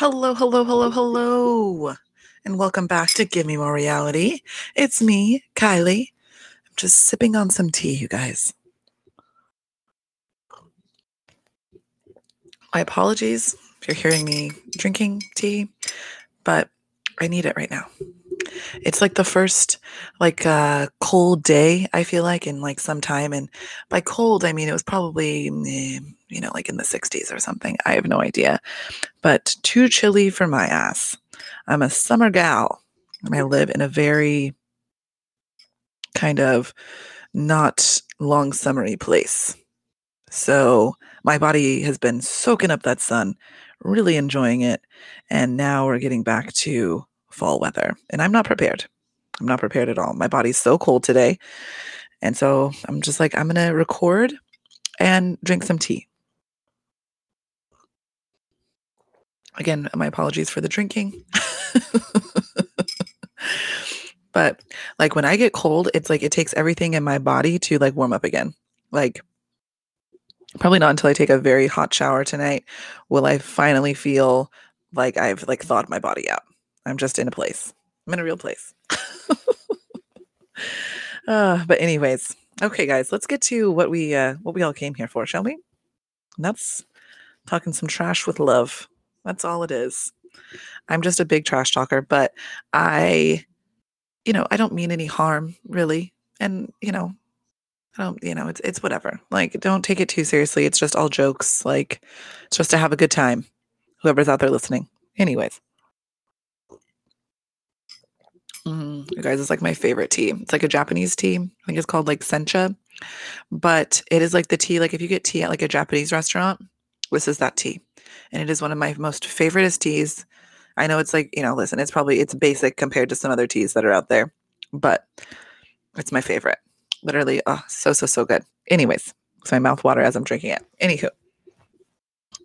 Hello, hello, hello, hello, and welcome back to Give Me More Reality. It's me, Kylie. I'm just sipping on some tea, you guys. My apologies if you're hearing me drinking tea, but I need it right now. It's like the first like uh cold day I feel like in like some time and by cold I mean it was probably eh, you know like in the 60s or something. I have no idea. But too chilly for my ass. I'm a summer gal and I live in a very kind of not long summery place. So my body has been soaking up that sun, really enjoying it, and now we're getting back to fall weather. And I'm not prepared. I'm not prepared at all. My body's so cold today. And so I'm just like, I'm going to record and drink some tea. Again, my apologies for the drinking. but like when I get cold, it's like it takes everything in my body to like warm up again. Like probably not until I take a very hot shower tonight will I finally feel like I've like thawed my body out. I'm just in a place. I'm in a real place. uh, but anyways, okay, guys, let's get to what we uh, what we all came here for, shall we? And that's talking some trash with love. That's all it is. I'm just a big trash talker, but I, you know, I don't mean any harm really, and you know, I don't, you know, it's it's whatever. Like, don't take it too seriously. It's just all jokes. Like, it's just to have a good time. Whoever's out there listening. Anyways. Mm, you guys, it's like my favorite tea. It's like a Japanese tea. I think it's called like sencha, but it is like the tea. Like if you get tea at like a Japanese restaurant, this is that tea, and it is one of my most favoriteest teas. I know it's like you know, listen, it's probably it's basic compared to some other teas that are out there, but it's my favorite. Literally, oh, so so so good. Anyways, it's my mouth water as I'm drinking it. Anywho.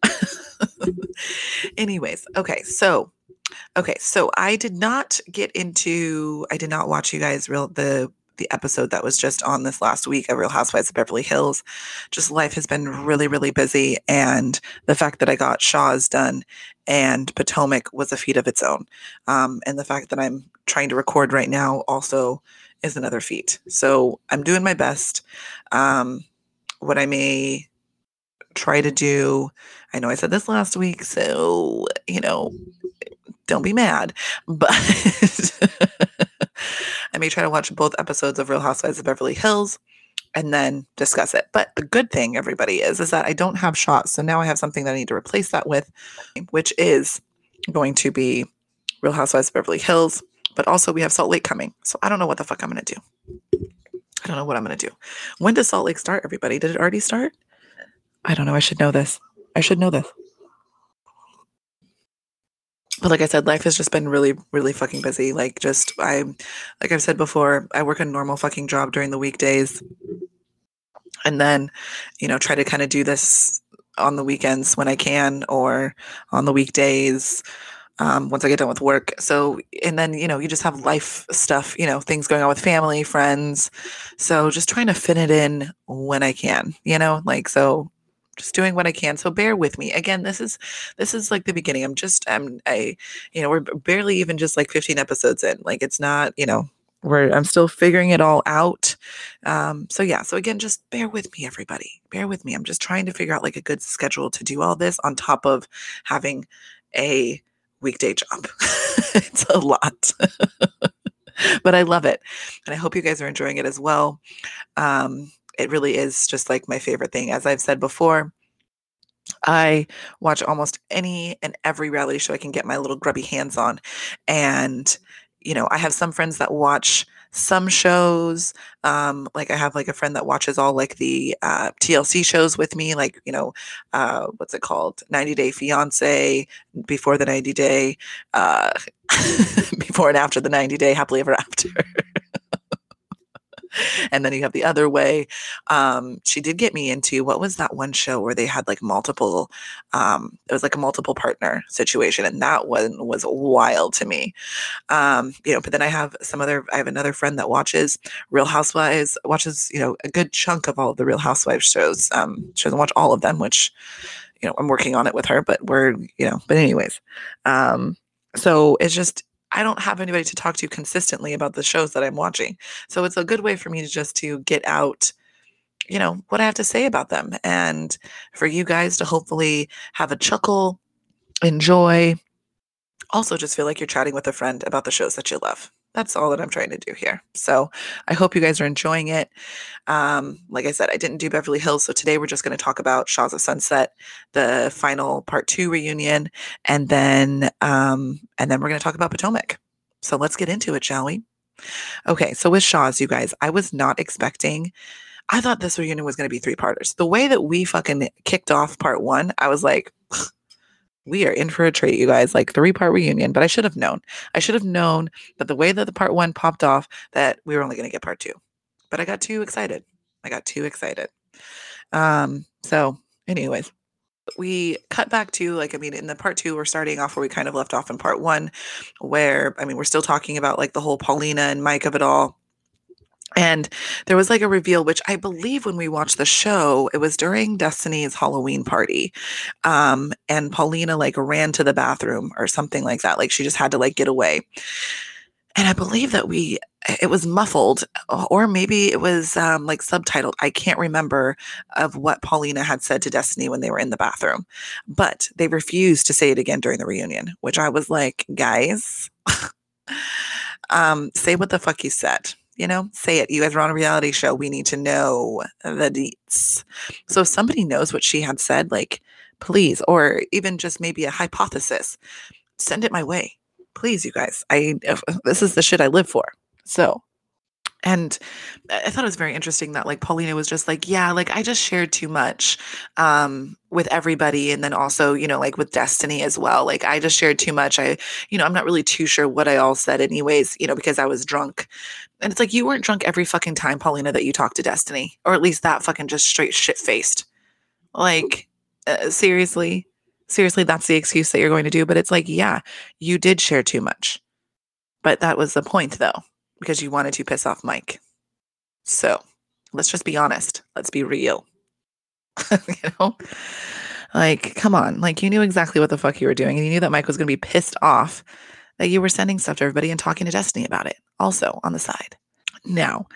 Anyways, okay, so Okay, so I did not get into I did not watch you guys real the the episode that was just on this last week of Real Housewives of Beverly Hills. Just life has been really, really busy. And the fact that I got Shahs done and Potomac was a feat of its own. Um, and the fact that I'm trying to record right now also is another feat. So I'm doing my best. Um, what I may try to do, I know I said this last week, so, you know, don't be mad. But I may try to watch both episodes of Real Housewives of Beverly Hills and then discuss it. But the good thing, everybody, is is that I don't have Shahs. So now I have something that I need to replace that with, which is going to be Real Housewives of Beverly Hills. But also we have Salt Lake coming. So I don't know what the fuck I'm gonna do. I don't know what I'm gonna do. When does Salt Lake start, everybody? Did it already start? I don't know. I should know this. I should know this but like I said, life has just been really, really fucking busy. Like, just I, like I've said before, I work a normal fucking job during the weekdays, and then, you know, try to kind of do this on the weekends when I can, or on the weekdays um, once I get done with work. So, and then you know, you just have life stuff, you know, things going on with family, friends. So, just trying to fit it in when I can, you know, like so just doing what I can. So bear with me. Again, this is this is like the beginning. I'm just I'm I you know, we're barely even just like 15 episodes in. Like it's not, you know, we're I'm still figuring it all out. Um so yeah, so again, just bear with me everybody. Bear with me. I'm just trying to figure out like a good schedule to do all this on top of having a weekday job. it's a lot. but I love it. And I hope you guys are enjoying it as well. Um it really is just like my favorite thing. As I've said before, I watch almost any and every reality show I can get my little grubby hands on. And, you know, I have some friends that watch some shows. Um, like I have like a friend that watches all like the uh, TLC shows with me, like, you know, uh, what's it called? 90 Day Fiance, before the 90 day, uh, before and after the 90 day, happily ever after and then you have the other way. Um, she did get me into what was that one show where they had like multiple, um, it was like a multiple partner situation, and that one was wild to me. Um, you know, but then I have some other, I have another friend that watches Real Housewives, watches you know a good chunk of all of the Real Housewives shows. Um, she doesn't watch all of them, which you know, I'm working on it with her, but we're, you know, but anyways. Um, so it's just I don't have anybody to talk to consistently about the shows that I'm watching. So it's a good way for me to just to get out you know what I have to say about them and for you guys to hopefully have a chuckle, enjoy, also just feel like you're chatting with a friend about the shows that you love that's all that I'm trying to do here. So I hope you guys are enjoying it. Um, like I said, I didn't do Beverly Hills, so today we're just going to talk about Shahs of Sunset, the final part two reunion, and then um, and then we're going to talk about Potomac. So let's get into it, shall we? Okay, so with Shahs, you guys, I was not expecting. I thought this reunion was going to be three parters. The way that we fucking kicked off part one, I was like, we are in for a treat, you guys. Like three part reunion, but I should have known. I should have known that the way that the part one popped off, that we were only going to get part two. But I got too excited. I got too excited. Um, so, anyways, we cut back to like, I mean, in the part two, we're starting off where we kind of left off in part one, where I mean, we're still talking about like the whole Paulina and Mike of it all and there was like a reveal, which I believe when we watched the show, it was during Destiny's Halloween party. Um, and Paulina like ran to the bathroom or something like that. Like she just had to like get away. And I believe that we, it was muffled or maybe it was um, like subtitled. I can't remember of what Paulina had said to Destiny when they were in the bathroom, but they refused to say it again during the reunion, which I was like, guys, um, say what the fuck you said you know, say it. You guys are on a reality show. We need to know the deets. So if somebody knows what she had said, like, please, or even just maybe a hypothesis, send it my way. Please, you guys. I this is the shit I live for. So and I thought it was very interesting that like Paulina was just like, yeah, like I just shared too much um with everybody and then also, you know, like with Destiny as well. Like I just shared too much. I, you know, I'm not really too sure what I all said anyways, you know, because I was drunk. And it's like you weren't drunk every fucking time, Paulina, that you talked to Destiny, or at least that fucking just straight shit faced. Like uh, seriously, seriously, that's the excuse that you're going to do. But it's like, yeah, you did share too much. But that was the point though because you wanted to piss off Mike. So let's just be honest. Let's be real. you know? Like, come on. Like, you knew exactly what the fuck you were doing, and you knew that Mike was going to be pissed off that you were sending stuff to everybody and talking to Destiny about it, also on the side. Now,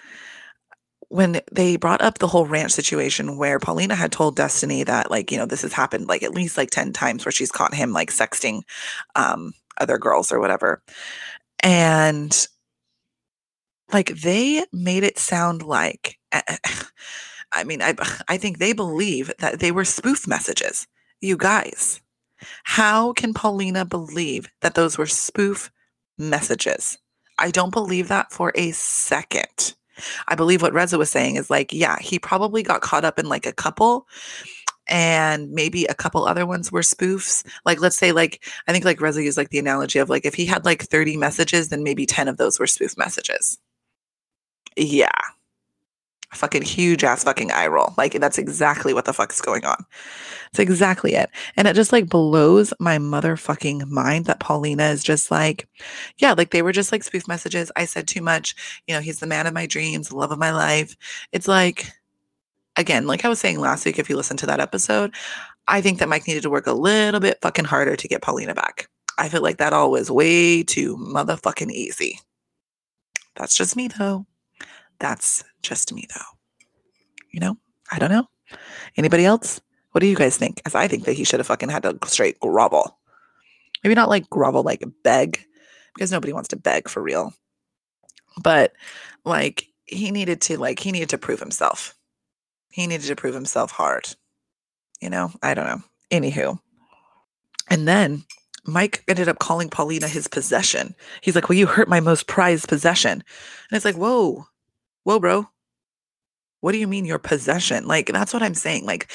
when they brought up the whole ranch situation where Paulina had told Destiny that, like, you know, this has happened like at least like 10 times where she's caught him like sexting um, other girls or whatever. And like they made it sound like eh, eh, I mean, I I think they believe that they were spoof messages. You guys, how can Paulina believe that those were spoof messages? I don't believe that for a second. I believe what Reza was saying is like, yeah, he probably got caught up in like a couple and maybe a couple other ones were spoofs. Like, let's say, like, I think like Reza used like the analogy of like, if he had like 30 messages, then maybe 10 of those were spoof messages yeah. Fucking huge ass fucking eye roll. Like that's exactly what the fuck is going on. It's exactly it. And it just like blows my motherfucking mind that Paulina is just like, yeah, like they were just like spoof messages. I said too much. You know, he's the man of my dreams, the love of my life. It's like, again, like I was saying last week, if you listen to that episode, I think that Mike needed to work a little bit fucking harder to get Paulina back. I feel like that all was way too motherfucking easy. That's just me though. That's just me, though. You know, I don't know. Anybody else? What do you guys think? As I think that he should have fucking had to straight grovel. Maybe not like grovel, like beg, because nobody wants to beg for real. But like he needed to, like, he needed to prove himself. He needed to prove himself hard. You know, I don't know. Anywho. And then Mike ended up calling Paulina his possession. He's like, Well, you hurt my most prized possession. And it's like, Whoa, whoa, bro, what do you mean your possession? Like, that's what I'm saying. Like,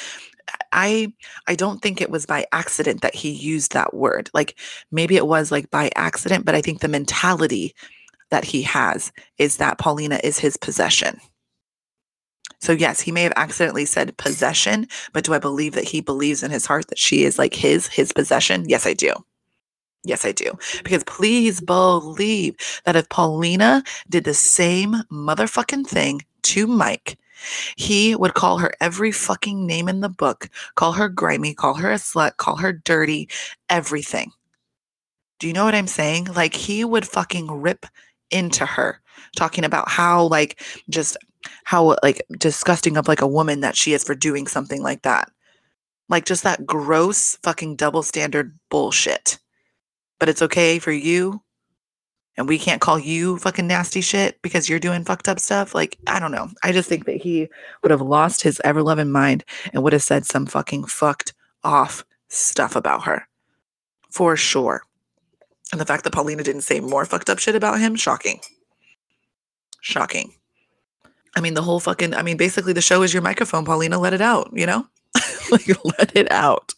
I I don't think it was by accident that he used that word. Like maybe it was like by accident, but I think the mentality that he has is that Paulina is his possession. So yes, he may have accidentally said possession, but do I believe that he believes in his heart that she is like his his possession? Yes, I do. Yes, I do. Because please believe that if Paulina did the same motherfucking thing to Mike He would call her every fucking name in the book, call her grimy, call her a slut, call her dirty, everything. Do you know what I'm saying? Like he would fucking rip into her, talking about how, like, just how, like, disgusting of like a woman that she is for doing something like that. Like, just that gross fucking double standard bullshit. But it's okay for you and we can't call you fucking nasty shit because you're doing fucked up stuff. Like, I don't know. I just think that he would have lost his ever loving mind and would have said some fucking fucked off stuff about her. For sure. And the fact that Paulina didn't say more fucked up shit about him, shocking. Shocking. I mean, the whole fucking, I mean, basically the show is your microphone, Paulina, let it out, you know? like, let it out.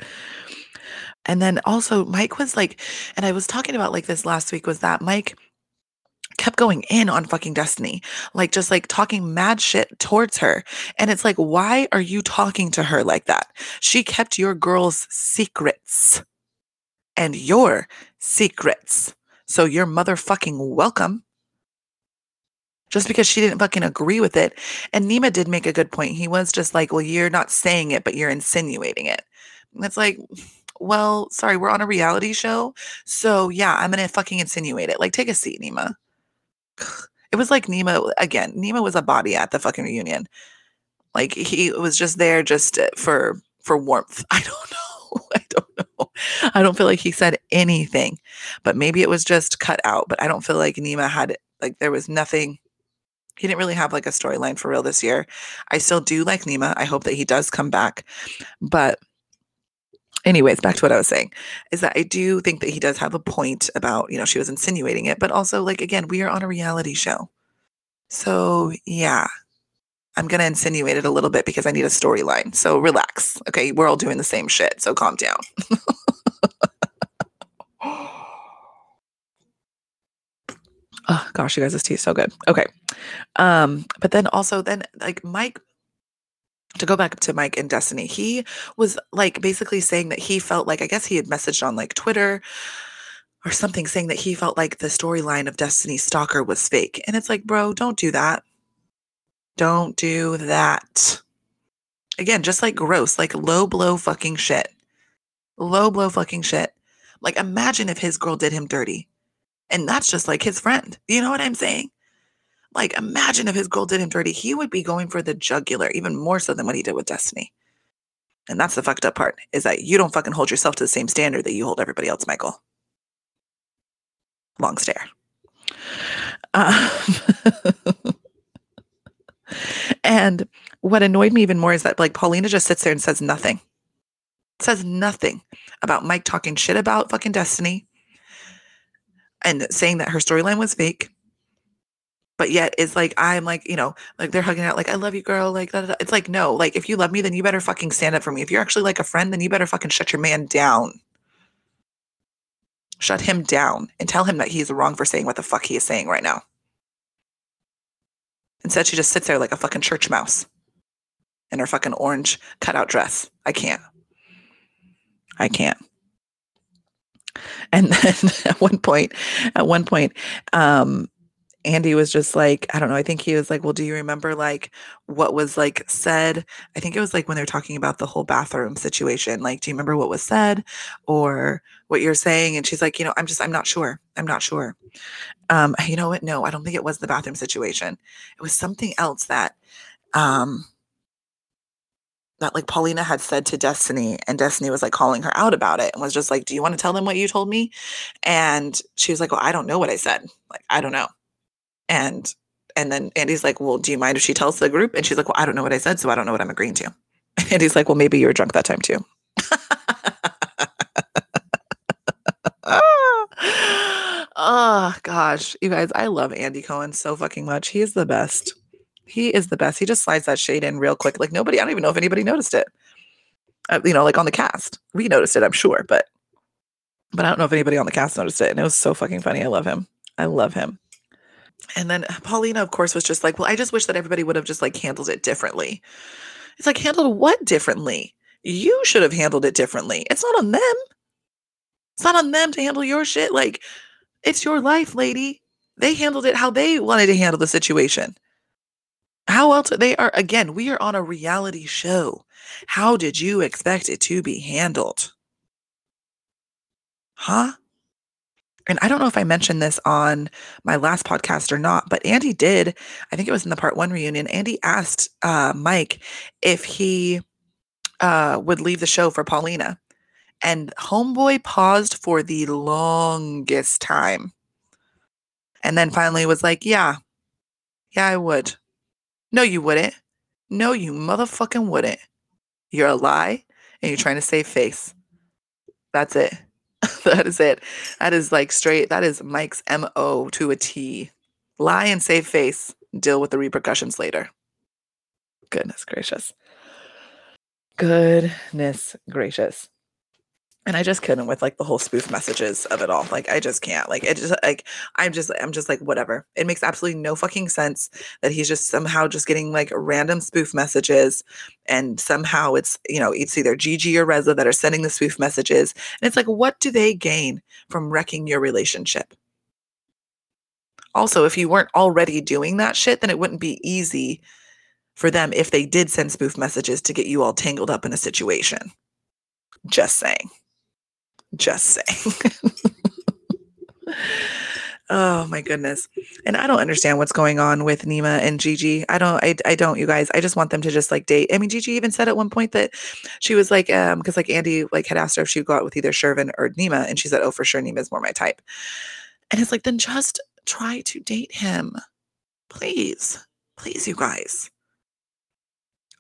And then also, Mike was like, and I was talking about like this last week, was that Mike kept going in on fucking Destiny, like just like talking mad shit towards her. And it's like, why are you talking to her like that? She kept your girl's secrets and your secrets. So you're motherfucking welcome. Just because she didn't fucking agree with it. And Nema did make a good point. He was just like, well, you're not saying it, but you're insinuating it. And it's like, well, sorry, we're on a reality show. So yeah, I'm going to fucking insinuate it. Like, take a seat, Nema. It was like Nema again. Nema was a body at the fucking reunion. Like he was just there just for for warmth. I don't know. I don't know. I don't feel like he said anything, but maybe it was just cut out. But I don't feel like Nema had like there was nothing. He didn't really have like a storyline for real this year. I still do like Nema. I hope that he does come back, but anyways, back to what I was saying is that I do think that he does have a point about, you know, she was insinuating it, but also, like, again, we are on a reality show. So, yeah, I'm to insinuate it a little bit because I need a storyline. So, relax. Okay. We're all doing the same shit. So, calm down. oh, gosh, you guys, this tea is so good. Okay. Um, but then also, then like Mike to go back up to Mike and Destiny, he was like basically saying that he felt like I guess he had messaged on like Twitter or something saying that he felt like the storyline of Destiny Stalker was fake. And it's like, bro, don't do that. Don't do that. Again, just like gross, like low blow fucking shit. Low blow fucking shit. Like imagine if his girl did him dirty. And that's just like his friend. You know what I'm saying? Like, imagine if his girl did him dirty. He would be going for the jugular even more so than what he did with Destiny. And that's the fucked up part is that you don't fucking hold yourself to the same standard that you hold everybody else, Michael. Long stare. Um, and what annoyed me even more is that like Paulina just sits there and says nothing. Says nothing about Mike talking shit about fucking Destiny and saying that her storyline was fake but yet it's like I'm like you know like they're hugging out like I love you girl like that it's like no like if you love me then you better fucking stand up for me. If you're actually like a friend then you better fucking shut your man down. Shut him down and tell him that he's wrong for saying what the fuck he is saying right now. Instead she just sits there like a fucking church mouse in her fucking orange cutout dress. I can't. I can't. And then at one point at one point um Andy was just like, I don't know. I think he was like, Well, do you remember like what was like said? I think it was like when they're talking about the whole bathroom situation. Like, do you remember what was said or what you're saying? And she's like, You know, I'm just, I'm not sure. I'm not sure. Um, you know what? No, I don't think it was the bathroom situation. It was something else that, um, that like Paulina had said to Destiny, and Destiny was like calling her out about it and was just like, Do you want to tell them what you told me? And she was like, Well, I don't know what I said. Like, I don't know. And and then Andy's like, Well, do you mind if she tells the group? And she's like, Well, I don't know what I said, so I don't know what I'm agreeing to. And Andy's like, Well, maybe you were drunk that time too. oh gosh. You guys, I love Andy Cohen so fucking much. He is the best. He is the best. He just slides that shade in real quick. Like nobody, I don't even know if anybody noticed it. Uh, you know, like on the cast. We noticed it, I'm sure, but but I don't know if anybody on the cast noticed it. And it was so fucking funny. I love him. I love him. And then uh, Paulina, of course, was just like, well, I just wish that everybody would have just like handled it differently. It's like, handled what differently? You should have handled it differently. It's not on them. It's not on them to handle your shit. Like, it's your life, lady. They handled it how they wanted to handle the situation. How else they are again, we are on a reality show. How did you expect it to be handled? Huh? And I don't know if I mentioned this on my last podcast or not, but Andy did. I think it was in the part one reunion. Andy asked uh, Mike if he uh, would leave the show for Paulina. And Homeboy paused for the longest time. And then finally was like, Yeah, yeah, I would. No, you wouldn't. No, you motherfucking wouldn't. You're a lie and you're trying to save face. That's it. that is it. That is like straight, that is Mike's MO to a T. Lie and save face. Deal with the repercussions later. Goodness gracious. Goodness gracious and I just couldn't with like the whole spoof messages of it all. Like I just can't. Like it just like I'm just I'm just like whatever. It makes absolutely no fucking sense that he's just somehow just getting like random spoof messages and somehow it's you know it's either Gigi or Reza that are sending the spoof messages and it's like what do they gain from wrecking your relationship? Also, if you weren't already doing that shit, then it wouldn't be easy for them if they did send spoof messages to get you all tangled up in a situation. Just saying. Just saying. oh my goodness. And I don't understand what's going on with Nema and Gigi. I don't I, I don't you guys. I just want them to just like date. I mean Gigi even said at one point that she was like um because like Andy like had asked her if she would go out with either Shervin or Nema and she said, "Oh, for sure Nema's more my type." And it's like then just try to date him. Please. Please you guys.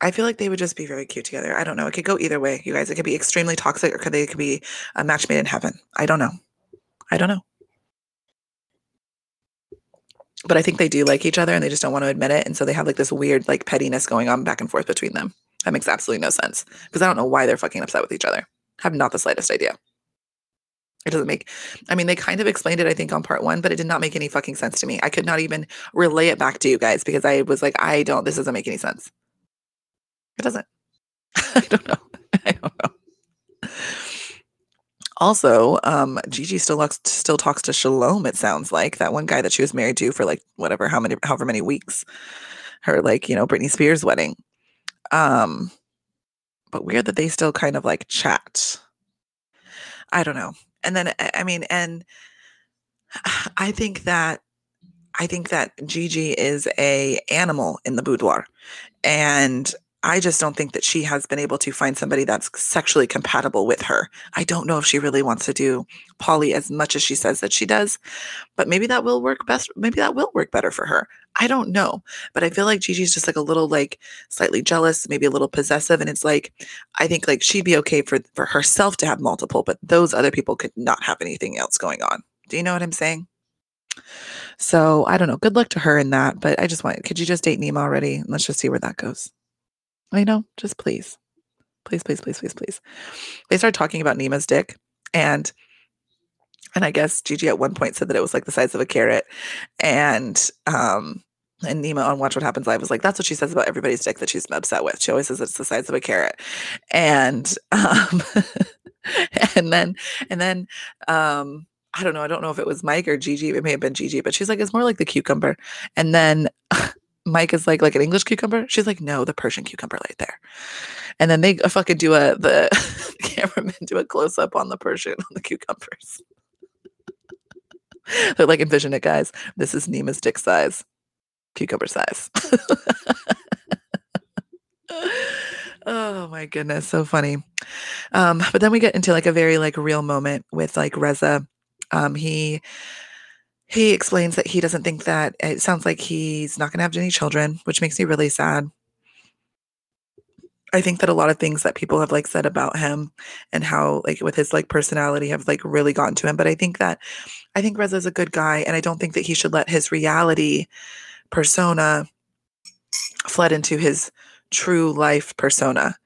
I feel like they would just be very cute together. I don't know. It could go either way, you guys. It could be extremely toxic or could they could be a match made in heaven. I don't know. I don't know. But I think they do like each other and they just don't want to admit it. And so they have like this weird like pettiness going on back and forth between them. That makes absolutely no sense. Because I don't know why they're fucking upset with each other. I have not the slightest idea. It doesn't make, I mean, they kind of explained it, I think, on part one, but it did not make any fucking sense to me. I could not even relay it back to you guys because I was like, I don't, this doesn't make any sense. It doesn't. I don't know. I don't know. Also, um, Gigi still looks, still talks to Shalom. It sounds like that one guy that she was married to for like whatever, how many, however many weeks, her like you know Britney Spears wedding. Um, but weird that they still kind of like chat. I don't know. And then I mean, and I think that I think that Gigi is a animal in the boudoir, and I just don't think that she has been able to find somebody that's sexually compatible with her. I don't know if she really wants to do poly as much as she says that she does, but maybe that will work best. Maybe that will work better for her. I don't know, but I feel like Gigi's just like a little like slightly jealous, maybe a little possessive, and it's like I think like she'd be okay for for herself to have multiple, but those other people could not have anything else going on. Do you know what I'm saying? So I don't know. Good luck to her in that, but I just want could you just date Nema already? Let's just see where that goes. I know, just please. Please, please, please, please, please. They started talking about Nema's dick and and I guess Gigi at one point said that it was like the size of a carrot. And um and Nima on Watch What Happens Live was like, that's what she says about everybody's dick that she's upset with. She always says it's the size of a carrot. And um and then and then um I don't know, I don't know if it was Mike or Gigi. It may have been Gigi, but she's like, it's more like the cucumber. And then Mike is like, like an English cucumber. She's like, no, the Persian cucumber right there. And then they fucking do a the cameraman do a close up on the Persian on the cucumbers. They're like, envision it, guys. This is Nema's dick size, cucumber size. oh my goodness, so funny. Um, but then we get into like a very like real moment with like Reza. Um, he he explains that he doesn't think that it sounds like he's not going to have any children, which makes me really sad. I think that a lot of things that people have like said about him and how like with his like personality have like really gotten to him. But I think that I think Reza's a good guy and I don't think that he should let his reality persona flood into his true life persona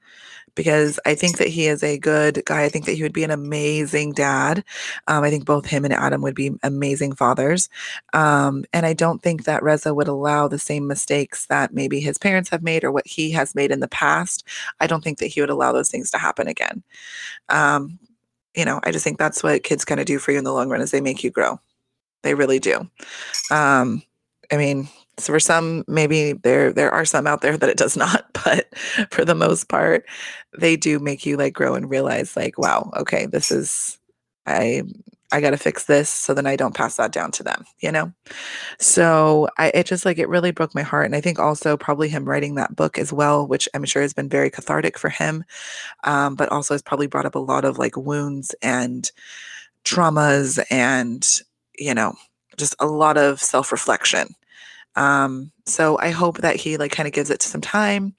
because I think that he is a good guy. I think that he would be an amazing dad. Um, I think both him and Adam would be amazing fathers. Um, and I don't think that Reza would allow the same mistakes that maybe his parents have made or what he has made in the past. I don't think that he would allow those things to happen again. Um, you know, I just think that's what kids kind of do for you in the long run is they make you grow. They really do. Um, I mean, So for some, maybe there there are some out there that it does not, but for the most part, they do make you like grow and realize like, wow, okay, this is I I got to fix this so then I don't pass that down to them, you know? So I it just like it really broke my heart and I think also probably him writing that book as well, which I'm sure has been very cathartic for him, um, but also has probably brought up a lot of like wounds and traumas and you know, just a lot of self-reflection um, so I hope that he like kind of gives it some time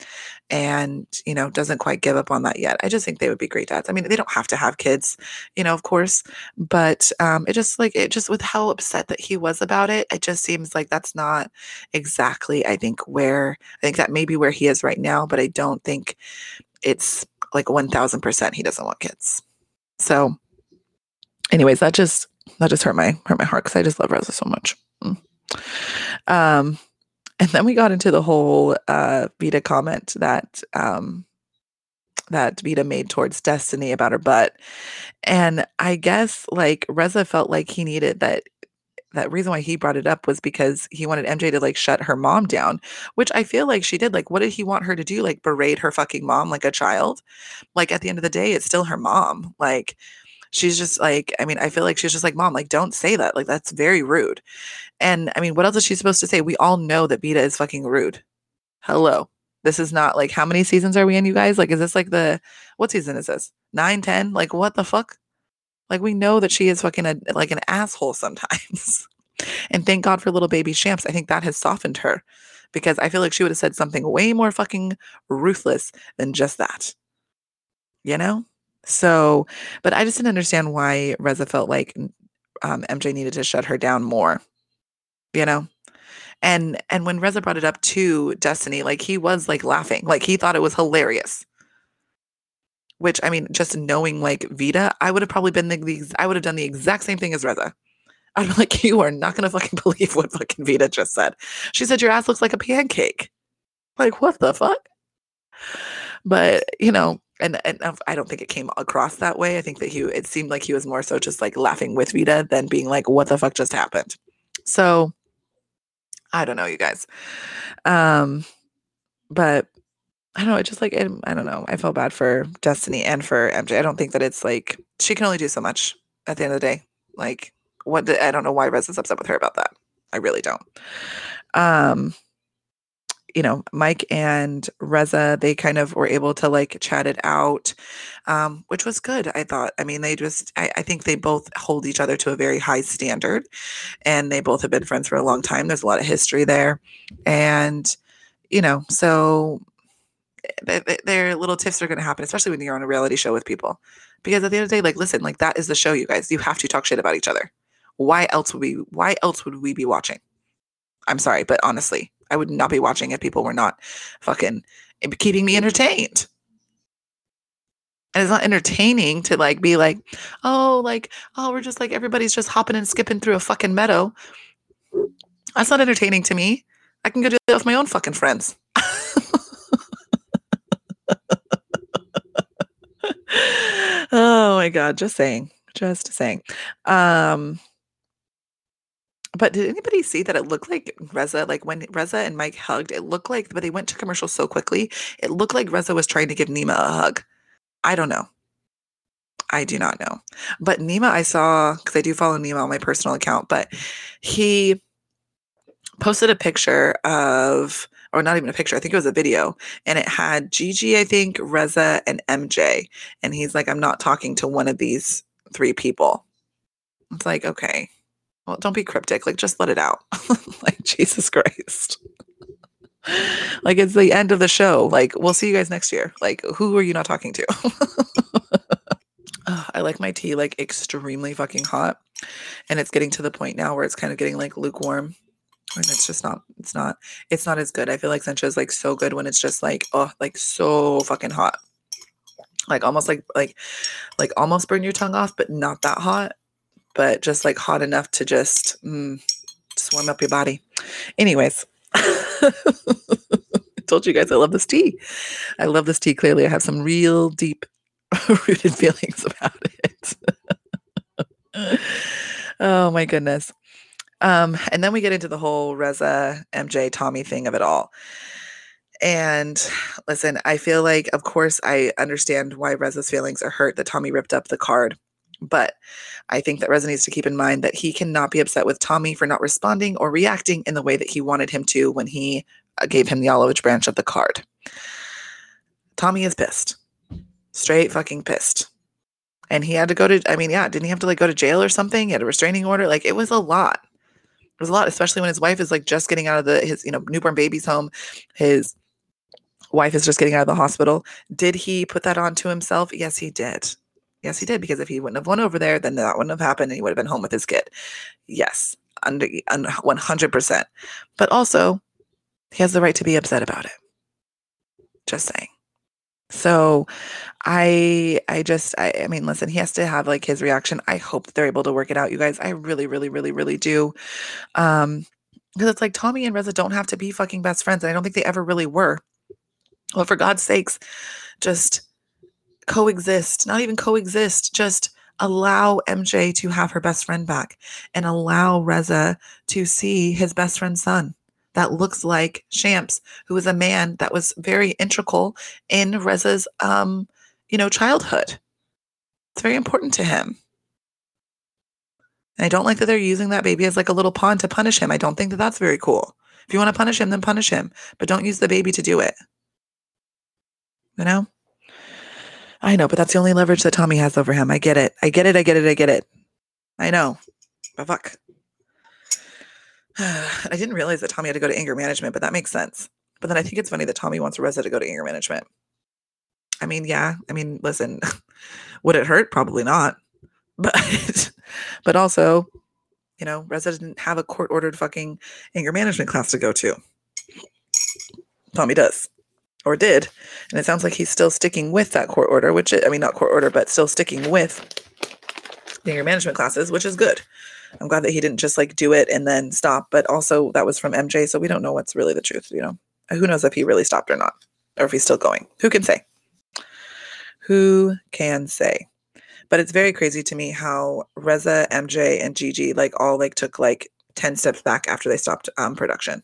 and, you know, doesn't quite give up on that yet. I just think they would be great dads. I mean, they don't have to have kids, you know, of course, but um, it just like, it just with how upset that he was about it, it just seems like that's not exactly, I think, where I think that may be where he is right now, but I don't think it's like 1000% he doesn't want kids. So, anyways, that just, that just hurt my, hurt my heart because I just love Reza so much. Um, and then we got into the whole uh, Vita comment that um, that Vita made towards Destiny about her butt, and I guess like Reza felt like he needed that. That reason why he brought it up was because he wanted MJ to like shut her mom down, which I feel like she did. Like, what did he want her to do? Like, berate her fucking mom like a child? Like, at the end of the day, it's still her mom. Like, she's just like, I mean, I feel like she's just like, mom, like, don't say that. Like, that's very rude. And I mean, what else is she supposed to say? We all know that Vita is fucking rude. Hello. This is not like, how many seasons are we in, you guys? Like, is this like the, what season is this? Nine, 10? Like, what the fuck? Like, we know that she is fucking a, like an asshole sometimes. and thank God for little baby Shams. I think that has softened her because I feel like she would have said something way more fucking ruthless than just that. You know? So, but I just didn't understand why Reza felt like um, MJ needed to shut her down more. You know, and and when Reza brought it up to Destiny, like he was like laughing, like he thought it was hilarious. Which I mean, just knowing like Vita, I would have probably been the, the I would have done the exact same thing as Reza. I'd be like, you are not gonna fucking believe what fucking Vita just said. She said your ass looks like a pancake. Like what the fuck? But you know, and, and I don't think it came across that way. I think that he it seemed like he was more so just like laughing with Vita than being like, what the fuck just happened? So I don't know, you guys. Um, but I don't know. It just like it, I don't know. I felt bad for Destiny and for MJ. I don't think that it's like she can only do so much at the end of the day. Like what? I don't know why Rez is upset with her about that. I really don't. Um, you know, Mike and Reza, they kind of were able to like chat it out, um, which was good. I thought. I mean, they just, I, I, think they both hold each other to a very high standard, and they both have been friends for a long time. There's a lot of history there, and you know, so th- th- their little tiffs are going to happen, especially when you're on a reality show with people, because at the end of the day, like, listen, like that is the show, you guys. You have to talk shit about each other. Why else would we? Why else would we be watching? I'm sorry, but honestly, I would not be watching if people were not fucking keeping me entertained. And it's not entertaining to like be like, oh, like, oh, we're just like everybody's just hopping and skipping through a fucking meadow. That's not entertaining to me. I can go do that with my own fucking friends. oh my god, just saying. Just saying. Um but did anybody see that it looked like Reza, like when Reza and Mike hugged, it looked like, but they went to commercial so quickly, it looked like Reza was trying to give Nema a hug. I don't know. I do not know. But Nema, I saw, because I do follow Nema on my personal account, but he posted a picture of, or not even a picture, I think it was a video, and it had Gigi, I think, Reza, and MJ. And he's like, I'm not talking to one of these three people. It's like, okay, well, don't be cryptic. Like, just let it out. like, Jesus Christ. like, it's the end of the show. Like, we'll see you guys next year. Like, who are you not talking to? I like my tea like extremely fucking hot. And it's getting to the point now where it's kind of getting like lukewarm. And it's just not, it's not, it's not as good. I feel like Sencha is like so good when it's just like, oh, like so fucking hot. Like almost like, like, like almost burn your tongue off, but not that hot but just like hot enough to just mm, just warm up your body. Anyways, I told you guys I love this tea. I love this tea. Clearly, I have some real deep rooted feelings about it. oh my goodness. Um, and then we get into the whole Reza, MJ, Tommy thing of it all. And listen, I feel like, of course, I understand why Reza's feelings are hurt that Tommy ripped up the card. But I think that Reza needs to keep in mind that he cannot be upset with Tommy for not responding or reacting in the way that he wanted him to when he uh, gave him the olive branch of the card. Tommy is pissed. Straight fucking pissed. And he had to go to, I mean, yeah, didn't he have to like go to jail or something? He had a restraining order. Like it was a lot. It was a lot, especially when his wife is like just getting out of the, his, you know, newborn baby's home. His wife is just getting out of the hospital. Did he put that on to himself? Yes, he did. Yes, he did. Because if he wouldn't have went over there, then that wouldn't have happened and he would have been home with his kid. Yes, under, under 100%. But also, he has the right to be upset about it. Just saying. So I I just I, I mean listen, he has to have like his reaction. I hope they're able to work it out, you guys. I really, really, really, really do. Um, because it's like Tommy and Reza don't have to be fucking best friends. And I don't think they ever really were. Well, for God's sakes, just coexist, not even coexist, just allow MJ to have her best friend back and allow Reza to see his best friend's son that looks like Shams, who is a man that was very integral in Reza's um, you know, childhood. It's very important to him. And I don't like that they're using that baby as like a little pawn to punish him. I don't think that that's very cool. If you want to punish him, then punish him, but don't use the baby to do it. You know? I know, but that's the only leverage that Tommy has over him. I get it. I get it. I get it. I get it. I know. But fuck. I didn't realize that Tommy had to go to anger management, but that makes sense. But then I think it's funny that Tommy wants Reza to go to anger management. I mean, yeah. I mean, listen, would it hurt? Probably not. But but also, you know, Reza didn't have a court ordered fucking anger management class to go to. Tommy does or did. And it sounds like he's still sticking with that court order, which I mean, not court order, but still sticking with anger management classes, which is good. I'm glad that he didn't just like do it and then stop. But also, that was from MJ, so we don't know what's really the truth. You know, who knows if he really stopped or not, or if he's still going? Who can say? Who can say? But it's very crazy to me how Reza, MJ, and Gigi like all like took like 10 steps back after they stopped um, production.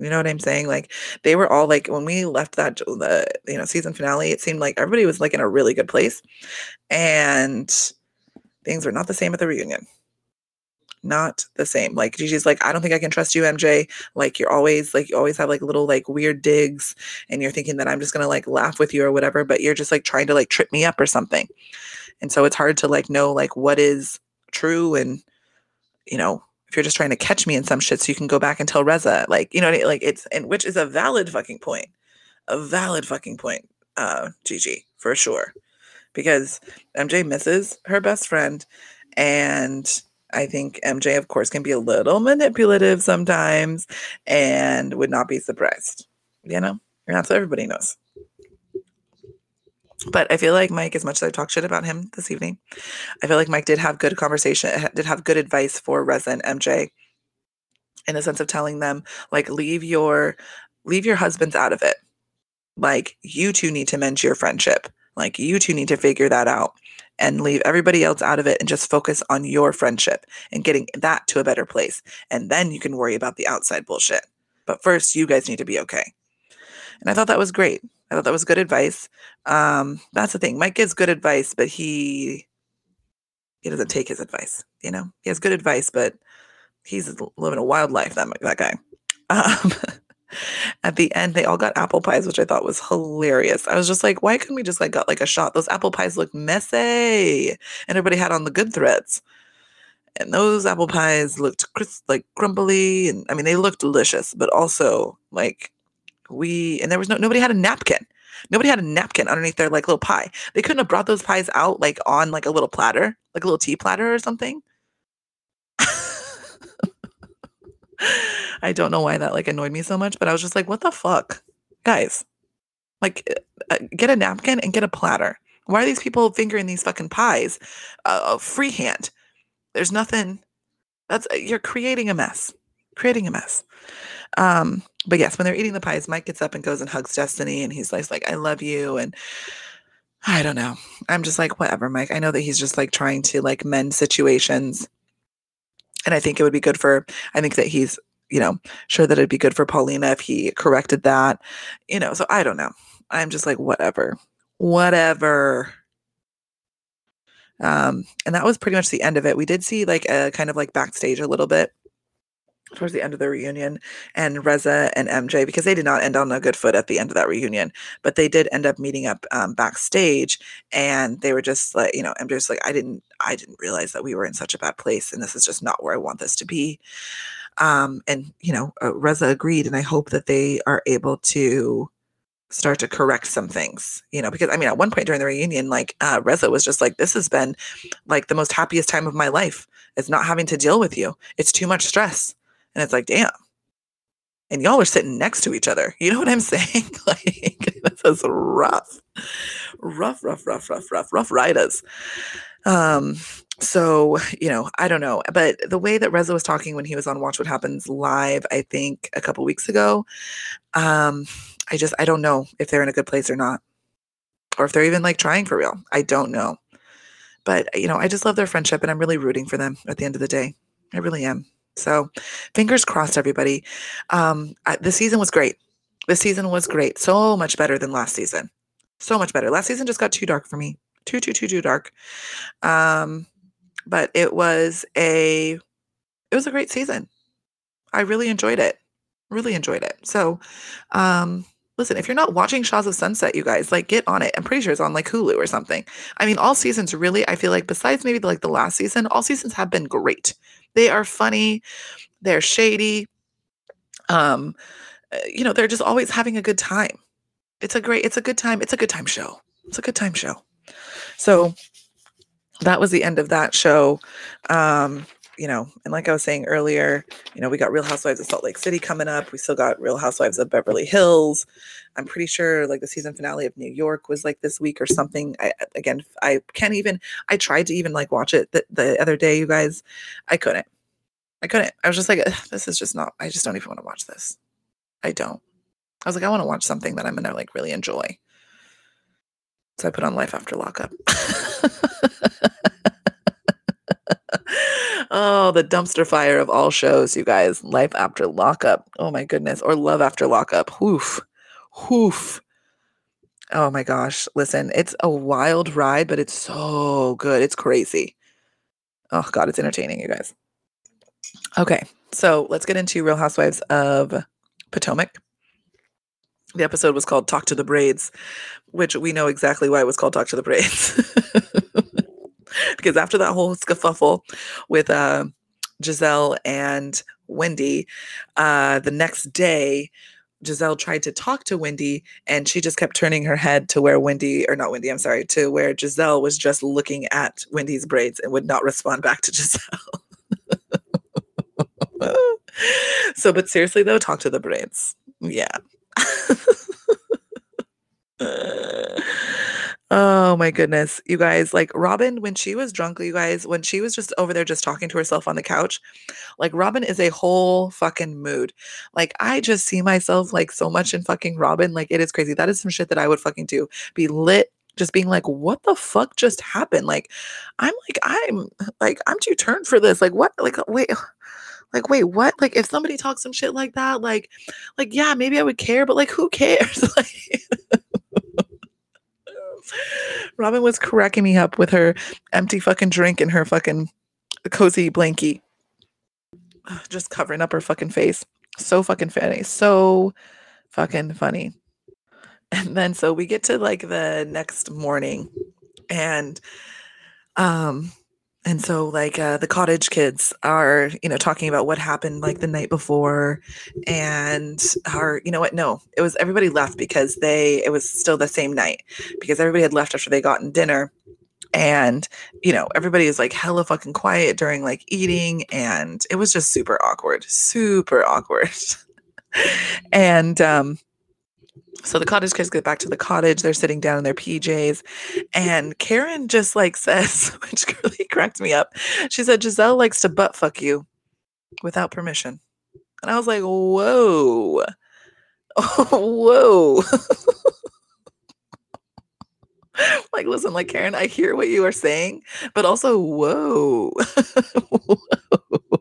You know what I'm saying? Like they were all like when we left that the you know season finale, it seemed like everybody was like in a really good place, and things were not the same at the reunion. Not the same. Like Gigi's like, I don't think I can trust you, MJ. Like you're always like you always have like little like weird digs, and you're thinking that I'm just gonna like laugh with you or whatever, but you're just like trying to like trip me up or something. And so it's hard to like know like what is true and you know if you're just trying to catch me in some shit so you can go back and tell Reza, like, you know, like it's, and which is a valid fucking point, a valid fucking point, uh, Gigi, for sure. Because MJ misses her best friend. And I think MJ, of course, can be a little manipulative sometimes and would not be surprised, you know? And that's what everybody knows. But I feel like Mike, as much as I talk shit about him this evening, I feel like Mike did have good conversation, did have good advice for and MJ in the sense of telling them, like, leave your leave your husbands out of it. Like, you two need to mend your friendship. Like, you two need to figure that out and leave everybody else out of it and just focus on your friendship and getting that to a better place. And then you can worry about the outside bullshit. But first, you guys need to be okay. And I thought that was great. I thought that was good advice. Um, that's the thing. Mike gives good advice, but he he doesn't take his advice. You know, he has good advice, but he's living a wild life. That that guy. Um, at the end, they all got apple pies, which I thought was hilarious. I was just like, why couldn't we just like got like a shot? Those apple pies look messy, and everybody had on the good threads. And those apple pies looked crisp, like crumbly, and I mean they looked delicious, but also like we and there was no nobody had a napkin. Nobody had a napkin underneath their like little pie. They couldn't have brought those pies out like on like a little platter, like a little tea platter or something. I don't know why that like annoyed me so much, but I was just like, what the fuck? Guys, like uh, uh get a napkin and get a platter. Why are these people fingering these fucking pies uh, uh freehand? There's nothing that's uh, you're creating a mess. Creating a mess. Um, but yes, when they're eating the pies, Mike gets up and goes and hugs Destiny, and he's like, I love you. And I don't know. I'm just like, whatever, Mike. I know that he's just like trying to like mend situations And I think it would be good for, I think that he's, you know, sure that it'd be good for Paulina if he corrected that, you know. So I don't know. I'm just like, whatever, whatever. Um, and that was pretty much the end of it. We did see like a kind of like backstage a little bit towards the end of the reunion and Reza and MJ because they did not end on a good foot at the end of that reunion, but they did end up meeting up um, backstage and they were just like, you know, MJ was like, I didn't, I didn't realize that we were in such a bad place and this is just not where I want this to be. Um, and you know, uh, Reza agreed, and I hope that they are able to start to correct some things, you know, because I mean, at one point during the reunion, like uh, Reza was just like, this has been like the most happiest time of my life. It's not having to deal with you. It's too much stress. And it's like, damn. And y'all are sitting next to each other. You know what I'm saying? like, this is rough. Rough, rough, rough, rough, rough, rough riders. Um, so, you know, I don't know. But the way that Reza was talking when he was on Watch What Happens live, I think a couple weeks ago, um, I just I don't know if they're in a good place or not. Or if they're even like trying for real. I don't know. But you know, I just love their friendship and I'm really rooting for them at the end of the day. I really am. So, fingers crossed everybody. Um the season was great. The season was great. So much better than last season. So much better. Last season just got too dark for me. Too too too too dark. Um but it was a it was a great season. I really enjoyed it. Really enjoyed it. So, um Listen, if you're not watching Shahs of Sunset, you guys, like get on it. I'm pretty sure it's on like Hulu or something. I mean, all seasons really, I feel like besides maybe like the last season, all seasons have been great. They are funny, they're shady. Um, uh, you know, they're just always having a good time. It's a great, it's a good time, it's a good time show. It's a good time show. So that was the end of that show. Um, you know, and like I was saying earlier, you know, we got Real Housewives of Salt Lake City coming up. We still got Real Housewives of Beverly Hills. I'm pretty sure like the season finale of New York was like this week or something. I again, I can't even. I tried to even like watch it the, the other day, you guys. I couldn't. I couldn't. I was just like, this is just not. I just don't even want to watch this. I don't. I was like, I want to watch something that I'm gonna like really enjoy. So I put on Life After Lockup. oh, the dumpster fire of all shows, you guys. Life after lockup. Oh my goodness. Or love after lockup. Hoof. Hoof. Oh my gosh. Listen, it's a wild ride, but it's so good. It's crazy. Oh God, it's entertaining, you guys. Okay, so let's get into Real Housewives of Potomac. The episode was called Talk to the Braids, which we know exactly why it was called Talk to the Braids. because after that whole scuffle with uh, Gizelle and Wendy, uh, the next day, Gizelle tried to talk to Wendy and she just kept turning her head to where Wendy, or not Wendy, I'm sorry, to where Gizelle was just looking at Wendy's braids and would not respond back to Gizelle. so, but seriously though, talk to the braids. Yeah. Oh my goodness. You guys, like Robyn, when she was drunk, you guys, when she was just over there just talking to herself on the couch, like Robyn is a whole fucking mood. Like I just see myself like so much in fucking Robyn. Like it is crazy. That is some shit that I would fucking do. Be lit, just being like, what the fuck just happened? Like, I'm like, I'm like, I'm too turned for this. Like, what? Like, wait. Like, wait, what? Like, if somebody talks some shit like that, like, like, yeah, maybe I would care, but like, who cares? like, Robyn was cracking me up with her empty fucking drink and her fucking cozy blankie. Just covering up her fucking face. So fucking funny. So fucking funny. And then so we get to like the next morning and um and so like uh, the cottage kids are you know talking about what happened like the night before and are you know what? No it was everybody left because they it was still the same night because everybody had left after they gotten dinner. And you know everybody is like hella fucking quiet during like eating and it was just super awkward super awkward. And um so the cottage kids get back to the cottage. They're sitting down in their PJs. And Karen just like says, which really cracked me up. She said, Gizelle likes to butt fuck you without permission. And I was like, whoa. Whoa. like, listen, like Karen, I hear what you are saying, but also, whoa. whoa.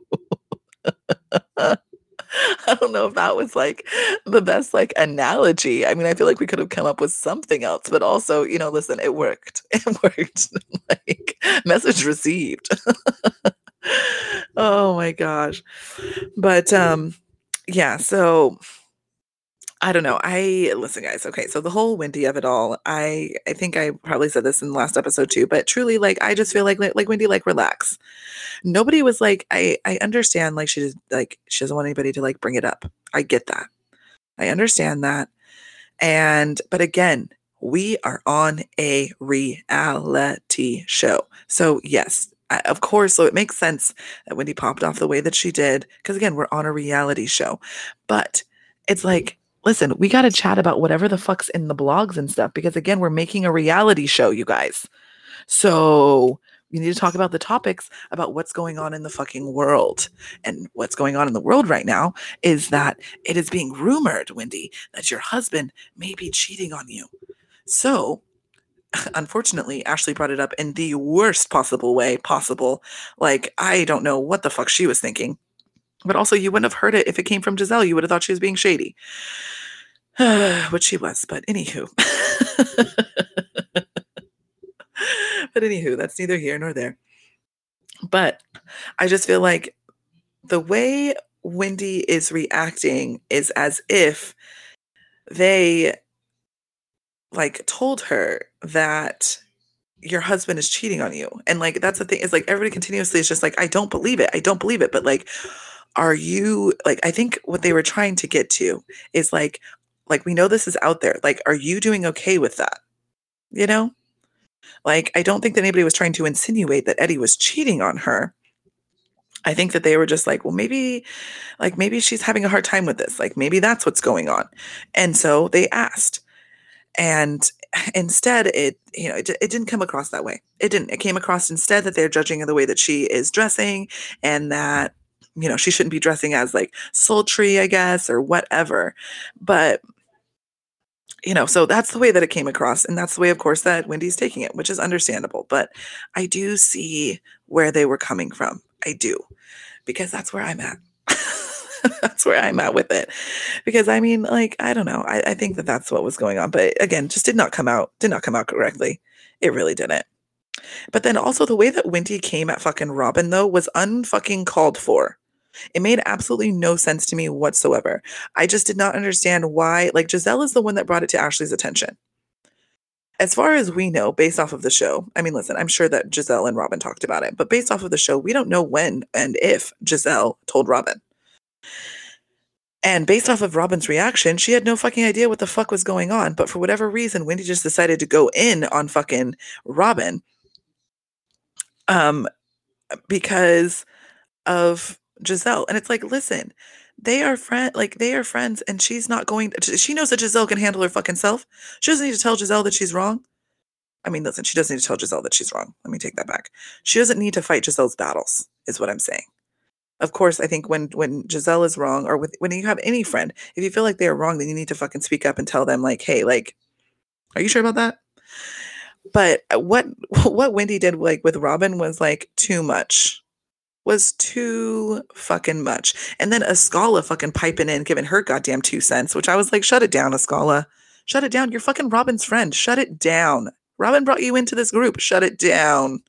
about was like the best like analogy. I mean, I feel like we could have come up with something else, but also, you know, listen, it worked. It worked. like message received. oh my gosh. But um yeah, so I don't know. I listen, guys. Okay, so the whole Wendy of it all. I I think I probably said this in the last episode too, but truly, like, I just feel like like Wendy, like, relax. Nobody was like, I I understand, like, she just like she doesn't want anybody to like bring it up. I get that. I understand that. And but again, we are on a reality show. So yes, I, of course, so it makes sense that Wendy popped off the way that she did because again, we're on a reality show. But it's like listen, we got to chat about whatever the fuck's in the blogs and stuff because again, we're making a reality show, you guys. So we need to talk about the topics about what's going on in the fucking world. And what's going on in the world right now is that it is being rumored, Wendy, that your husband may be cheating on you. So, unfortunately, Ashley brought it up in the worst possible way possible. Like, I don't know what the fuck she was thinking. But also, you wouldn't have heard it if it came from Gizelle. You would have thought she was being shady. Which she was, but anywho. but anywho, that's neither here nor there. But I just feel like the way Wendy is reacting is as if they like told her that your husband is cheating on you. And like that's the thing is like everybody continuously is just like, I don't believe it. I don't believe it. But like, are you like I think what they were trying to get to is like, like we know this is out there. Like, are you doing okay with that? You know? Like, I don't think that anybody was trying to insinuate that Eddie was cheating on her. I think that they were just like, well, maybe, like, maybe she's having a hard time with this. Like, maybe that's what's going on. And so they asked. And instead, it, you know, it, it didn't come across that way. It didn't. It came across instead that they're judging the way that she is dressing and that, you know, she shouldn't be dressing as like sultry, I guess, or whatever. But you know, so that's the way that it came across. And that's the way, of course, that Wendy's taking it, which is understandable. But I do see where they were coming from. I do, because that's where I'm at. that's where I'm at with it. Because I mean, like, I don't know. I, I think that that's what was going on. But again, just did not come out, did not come out correctly. It really didn't. But then also the way that Wendy came at fucking Robyn, though, was unfucking called for. It made absolutely no sense to me whatsoever. I just did not understand why. Like, Gizelle is the one that brought it to Ashley's attention. As far as we know, based off of the show, I mean, listen, I'm sure that Gizelle and Robyn talked about it, but based off of the show, we don't know when and if Gizelle told Robyn. And based off of Robyn's reaction, she had no fucking idea what the fuck was going on. But for whatever reason, Wendy just decided to go in on fucking Robyn. Um, because of Gizelle. And it's like, listen, they are friend like they are friends and she's not going she knows that Gizelle can handle her fucking self. She doesn't need to tell Gizelle that she's wrong. I mean, listen, she doesn't need to tell Gizelle that she's wrong. Let me take that back. She doesn't need to fight Gizelle's battles, is what I'm saying. Of course, I think when when Gizelle is wrong, or with, when you have any friend, if you feel like they are wrong, then you need to fucking speak up and tell them, like, hey, like, are you sure about that? But uh, what what Wendy did like with Robin was like too much was too fucking much. And then Askale fucking piping in, giving her goddamn two cents, which I was like, shut it down, Askale. Shut it down. You're fucking Robyn's friend. Shut it down. Robyn brought you into this group. Shut it down.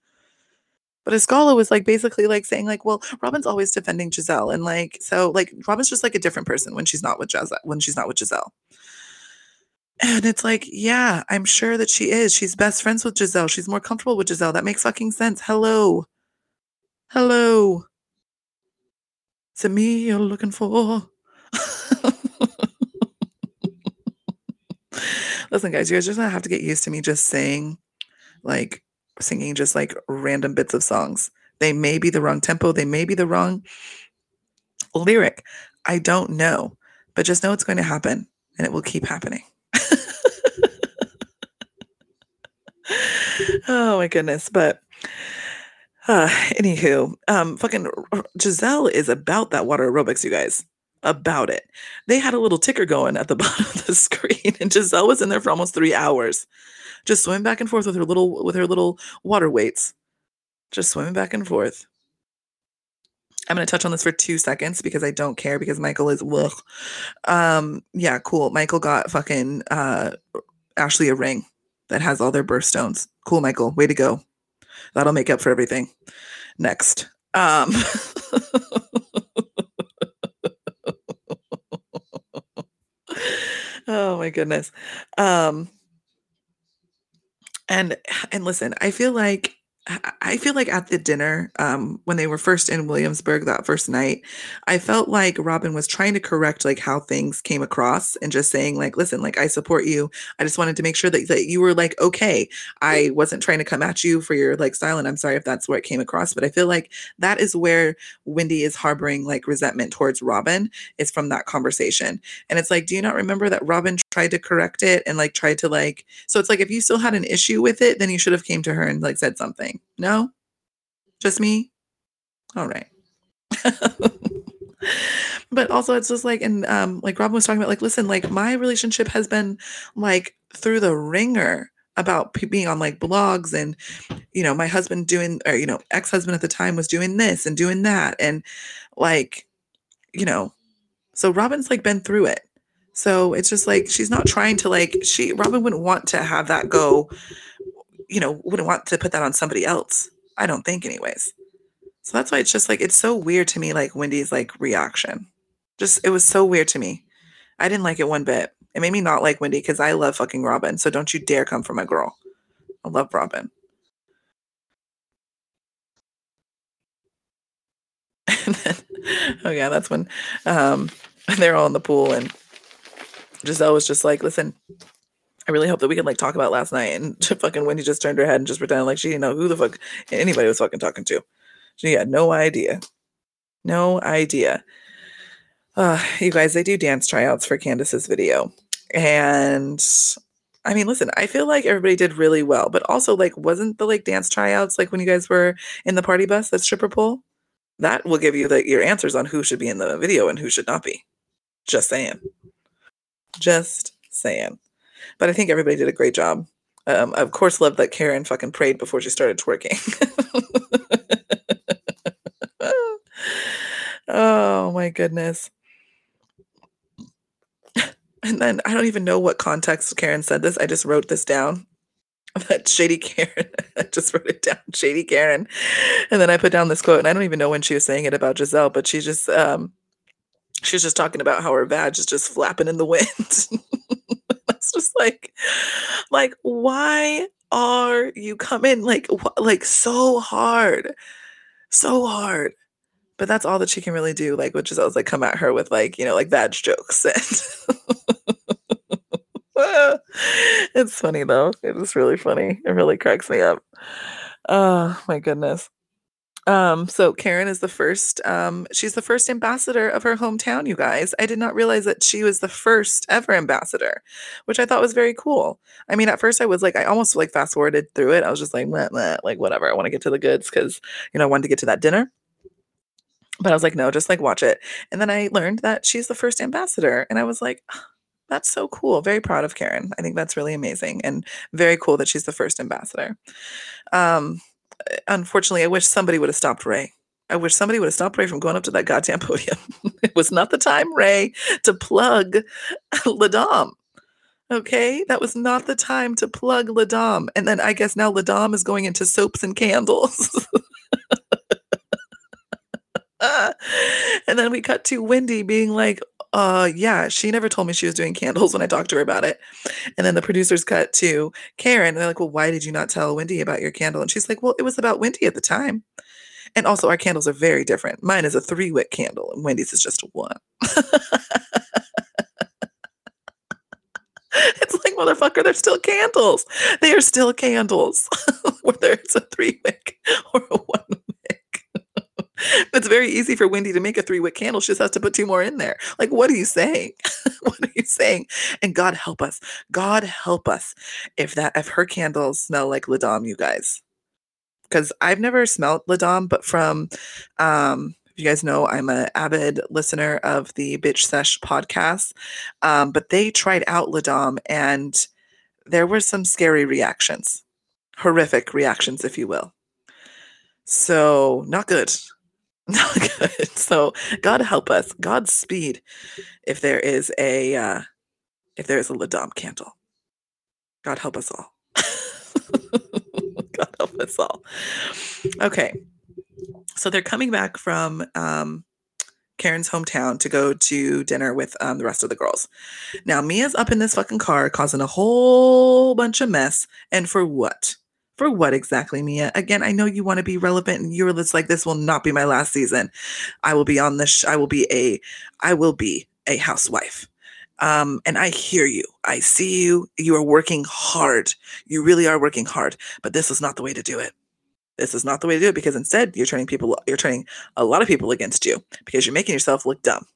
But Askale was like basically like saying, like, well, Robyn's always defending Gizelle, And like, so like Robyn's just like a different person when she's not with Gizelle. when she's not with Gizelle, And it's like, yeah, I'm sure that she is. She's best friends with Gizelle. She's more comfortable with Gizelle. That makes fucking sense. Hello. Hello. Is it me you're looking for? Listen, guys, you guys just gonna have to get used to me just saying, like, singing just like random bits of songs. They may be the wrong tempo, they may be the wrong lyric. I don't know, but just know it's going to happen and it will keep happening. oh my goodness. But uh, anywho, um, fucking Gizelle is about that water aerobics, you guys. About it. They had a little ticker going at the bottom of the screen, and Gizelle was in there for almost three hours, just swimming back and forth with her little with her little water weights, just swimming back and forth. I'm going to touch on this for two seconds because I don't care because Michael is, ugh. um, yeah, cool. Michael got fucking uh, Ashley a ring that has all their birthstones. Cool, Michael. Way to go. That'll make up for everything. Next. Um, oh my goodness. Um, and and listen, I feel like I feel like at the dinner, um, when they were first in Williamsburg that first night, I felt like Robyn was trying to correct like how things came across and just saying like, listen, like I support you. I just wanted to make sure that, that you were like okay. I wasn't trying to come at you for your like style, and I'm sorry if that's where it came across, but I feel like that is where Wendy is harboring like resentment towards Robyn is from that conversation. And it's like, do you not remember that Robyn tried to correct it and like tried to like so it's like if you still had an issue with it, then you should have came to her and like said something. No? Just me? All right. but also it's just like and um like Robyn was talking about like listen like my relationship has been like through the ringer about p- being on like blogs and you know my husband doing or you know ex-husband at the time was doing this and doing that and like you know so Robyn's like been through it so it's just like she's not trying to like she Robyn wouldn't want to have that go you know, wouldn't want to put that on somebody else. I don't think, anyways. So that's why it's just like, it's so weird to me, like Wendy's like reaction. Just, it was so weird to me. I didn't like it one bit. It made me not like Wendy because I love fucking Robyn. So don't you dare come for my girl. I love Robyn. then, oh yeah, that's when um, they're all in the pool and Gizelle was just like, listen, I really hope that we can like talk about last night. And fucking Wendy just turned her head and just pretended like she didn't know who the fuck anybody was fucking talking to. She had no idea. No idea. Uh, you guys, they do dance tryouts for Candace's video. And I mean, listen, I feel like everybody did really well, but also like wasn't the like dance tryouts like when you guys were in the party bus, that stripper pole? That will give you the, your answers on who should be in the video and who should not be. Just saying. Just saying. But I think everybody did a great job. Um, of course, love that Karen fucking prayed before she started twerking. oh my goodness. And then I don't even know what context Karen said this. I just wrote this down. That shady Karen. I just wrote it down. Shady Karen. And then I put down this quote, and I don't even know when she was saying it about Gizelle, but she just um she was just talking about how her badge is just flapping in the wind. Just like, like, why are you coming like wh- like so hard, so hard? But that's all that she can really do. Like, which is I was like, come at her with like, you know, like bad jokes. And it's funny though. It is really funny. It really cracks me up. Oh my goodness. Um, so Karen is the first, um, she's the first ambassador of her hometown, you guys. I did not realize that she was the first ever ambassador, which I thought was very cool. I mean, at first I was like, I almost like fast forwarded through it. I was just like, meh, meh, like whatever. I want to get to the goods because, you know, I wanted to get to that dinner. But I was like, no, just like watch it. And then I learned that she's the first ambassador. And I was like, that's so cool. Very proud of Karen. I think that's really amazing and very cool that she's the first ambassador. Um, unfortunately, I wish somebody would have stopped Ray. I wish somebody would have stopped Ray from going up to that goddamn podium. it was not the time, Ray, to plug La'Dame. Okay, that was not the time to plug La'Dame. And then I guess now La'Dame is going into soaps and candles. and then we cut to Wendy being like, uh yeah she never told me she was doing candles when i talked to her about it. And then the producers cut to karen and they're like well why did you not tell wendy about your candle? And she's like well it was about wendy at the time. And also our candles are very different. Mine is a three wick candle and wendy's is just a one. It's like motherfucker they're still candles. They are still candles. Whether it's a three wick or a one it's very easy for Wendy to make a three wick candle. She just has to put two more in there. Like, what are you saying? what are you saying? And God help us. God help us if that if her candles smell like La'Dame, you guys. Because I've never smelled La'Dame, but from um you guys know I'm an avid listener of the Bitch Sesh podcast. Um, but they tried out La'Dame and there were some scary reactions, horrific reactions, if you will. So, not good Not good. So God help us. Godspeed if there is a uh if there is a La'Dame candle. God help us all. God help us all. Okay. So they're coming back from um Karen's hometown to go to dinner with um, the rest of the girls. Now, Mia's up in this fucking car causing a whole bunch of mess. And for what? For what exactly, Mia? Again, I know you want to be relevant and you're just like, this will not be my last season. I will be on this, sh- I will be a, I will be a housewife. Um, and I hear you. I see you. You are working hard. You really are working hard, but this is not the way to do it. This is not the way to do it because instead you're turning people, you're turning a lot of people against you because you're making yourself look dumb.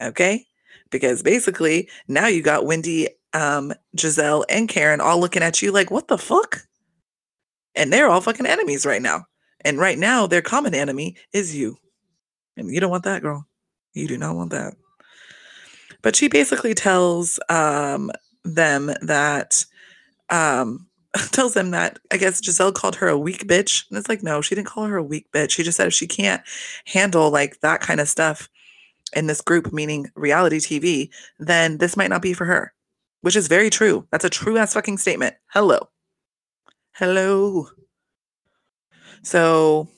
Okay? Because basically now you got Wendy, um, Gizelle, and Karen all looking at you like, what the fuck? And they're all fucking enemies right now. And right now, their common enemy is you. And you don't want that, girl. You do not want that. But she basically tells um, them that um, tells them that I guess Gizelle called her a weak bitch. And it's like, no, she didn't call her a weak bitch. She just said if she can't handle like that kind of stuff in this group, meaning reality TV, then this might not be for her, which is very true. That's a true ass fucking statement. Hello. Hello. So,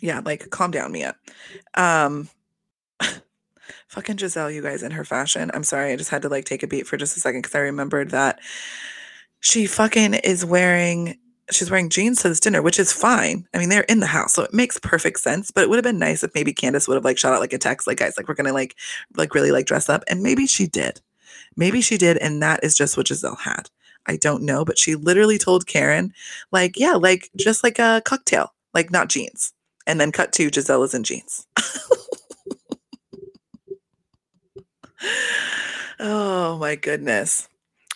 yeah, like calm down, Mia. Um, fucking Gizelle, you guys, in her fashion. I'm sorry, I just had to like take a beat for just a second because I remembered that she fucking is wearing she's wearing jeans to this dinner, which is fine. I mean, they're in the house, so it makes perfect sense. But it would have been nice if maybe Candace would have like shot out like a text, like guys, like we're gonna like like really like dress up. And maybe she did. Maybe she did, and that is just what Gizelle had. I don't know, but she literally told Karen, like, yeah, like just like a cocktail, like not jeans. And then cut to Gizelle is in jeans. oh my goodness.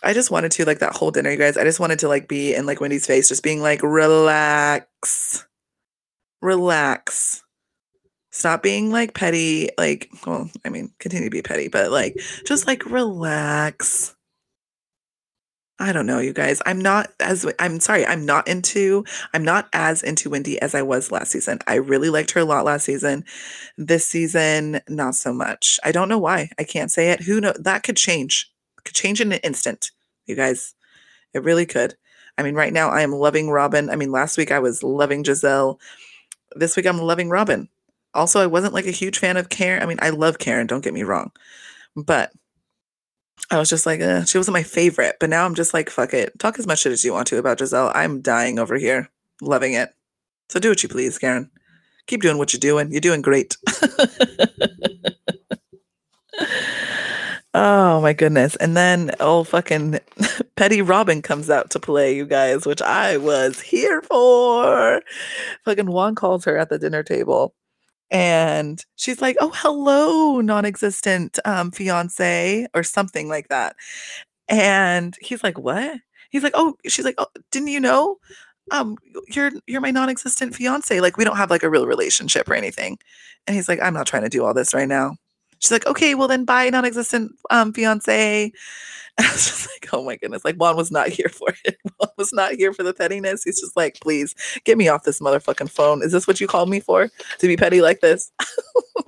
I just wanted to like that whole dinner, you guys. I just wanted to like be in like Wendy's face, just being like, relax, relax. Stop being like petty. Like, well, I mean, continue to be petty, but like, just like relax. I don't know, you guys. I'm not as I'm sorry, I'm not into I'm not as into Wendy as I was last season. I really liked her a lot last season. This season, not so much. I don't know why. I can't say it. Who know that could change. Could change in an instant, you guys. It really could. I mean, right now I am loving Robyn. I mean, last week I was loving Gizelle. This week I'm loving Robyn. Also, I wasn't like a huge fan of Karen. I mean, I love Karen, don't get me wrong. But I was just like, eh, she wasn't my favorite, but now I'm just like, fuck it. Talk as much shit as you want to about Gizelle. I'm dying over here, loving it. So do what you please, Karen. Keep doing what you're doing. You're doing great. oh my goodness. And then oh fucking Petty Robyn comes out to play, you guys, which I was here for. Fucking Juan calls her at the dinner table and she's like, "Oh, hello, non-existent um, fiance," or something like that. And he's like, "What?" He's like, "Oh," she's like, "Oh, didn't you know? Um, you're you're my non-existent fiance. Like, we don't have like a real relationship or anything." And he's like, "I'm not trying to do all this right now." She's like, "Okay, well then, bye, non-existent um, fiance." I was just like, oh my goodness. Like Juan was not here for it. Juan was not here for the pettiness. He's just like, please get me off this motherfucking phone. Is this what you called me for? To be petty like this?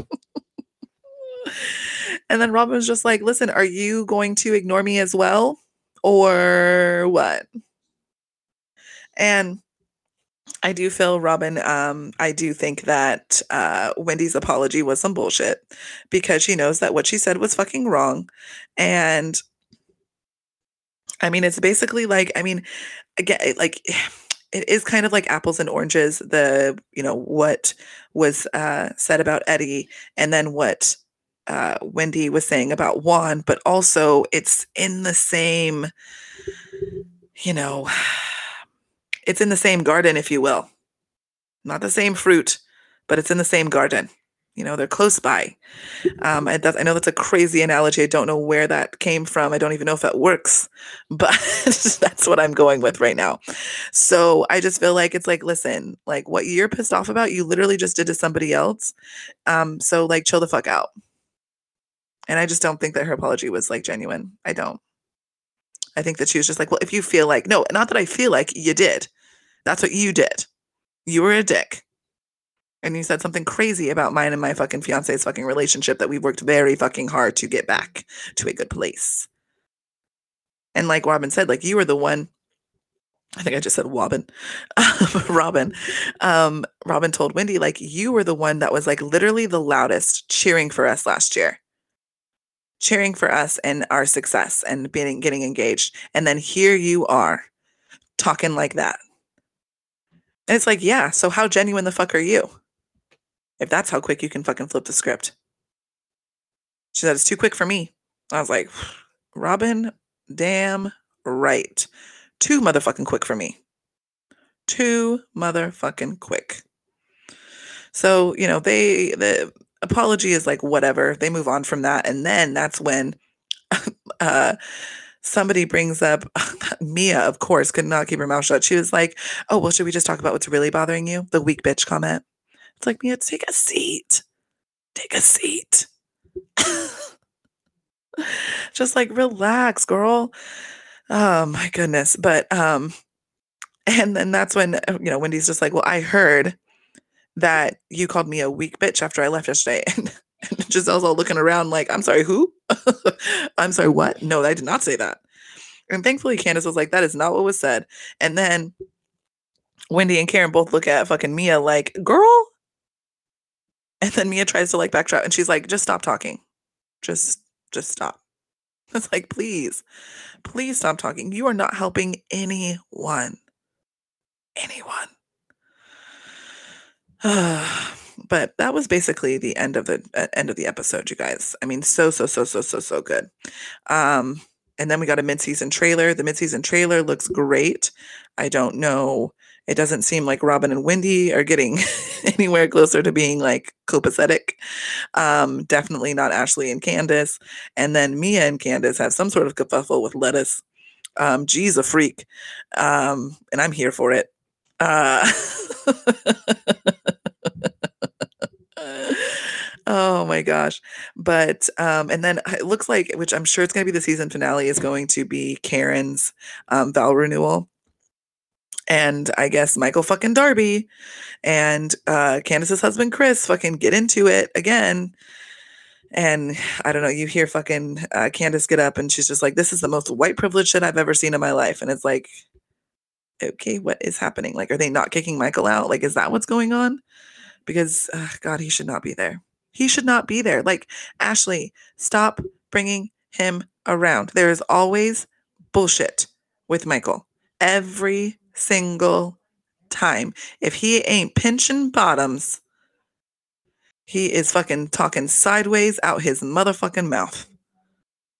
and then Robyn was just like, listen, are you going to ignore me as well? Or what? And I do feel, Robyn, um, I do think that uh, Wendy's apology was some bullshit because she knows that what she said was fucking wrong. And I mean, it's basically like, I mean, again, like it is kind of like apples and oranges. The you know what was uh, said about Eddie, and then what uh, Wendy was saying about Juan, but also it's in the same, you know, it's in the same garden, if you will, not the same fruit, but it's in the same garden. You know they're close by. Um, I, that, I know that's a crazy analogy. I don't know where that came from. I don't even know if that works but that's what i'm going with right now. So i just feel like it's like listen like what you're pissed off about you literally just did to somebody else. Um, so like chill the fuck out. And i just don't think that her apology was like genuine. I don't. I think that she was just like well if you feel like no not that i feel like you did that's what you did you were a dick and you said something crazy about mine and my fucking fiance's fucking relationship that we've worked very fucking hard to get back to a good place. And like Robyn said, like you were the one. I think I just said Robyn. Robyn. Um, Robyn told Wendy, like, you were the one that was like literally the loudest cheering for us last year. Cheering for us and our success and being getting engaged. And then here you are talking like that. And it's like, yeah, so how genuine the fuck are you? If that's how quick you can fucking flip the script. She said, it's too quick for me. I was like, Robyn, damn right. Too motherfucking quick for me. Too motherfucking quick. So, you know, they, the apology is like whatever. They move on from that. And then that's when uh, somebody brings up Mia, of course, could not keep her mouth shut. She was like, Oh, well, should we just talk about what's really bothering you? The weak bitch comment. It's like, Mia, take a seat. Take a seat. just like relax, girl. Oh my goodness. But um, and then that's when uh, you know Wendy's just like, Well, I heard that you called me a weak bitch after I left yesterday. And, and Gizelle's all looking around like, I'm sorry, who? I'm sorry, what? No, I did not say that. And thankfully, Candace was like, that is not what was said. And then Wendy and Karen both look at fucking Mia like, girl. And then Mia tries to like backtrack and she's like, just stop talking. Just, just stop. It's like, please, please stop talking. You are not helping anyone. Anyone. but that was basically the end of the uh, end of the episode, you guys. I mean, so so so so so so good. Um, and then we got a mid-season trailer. The mid-season trailer looks great. I don't know. It doesn't seem like Robyn and Wendy are getting anywhere closer to being like copacetic. Um, definitely not Ashley and Candace. And then Mia and Candace have some sort of kerfuffle with lettuce. Um, G's a freak. Um, and I'm here for it. Uh, oh my gosh. But um and then it looks like which I'm sure it's going to be the season finale is going to be Karen's um vow renewal. And I guess Michael fucking Darby and uh Candace's husband Chris fucking get into it again. And I don't know, you hear fucking uh, Candace get up and she's just like, This is the most white privilege shit I've ever seen in my life. And it's like, okay, what is happening? Like, are they not kicking Michael out? Like, is that what's going on? Because, uh, God, he should not be there. He should not be there. Like, Ashley, stop bringing him around. There is always bullshit with Michael every single time. If he ain't pinching bottoms, he is fucking talking sideways out his motherfucking mouth.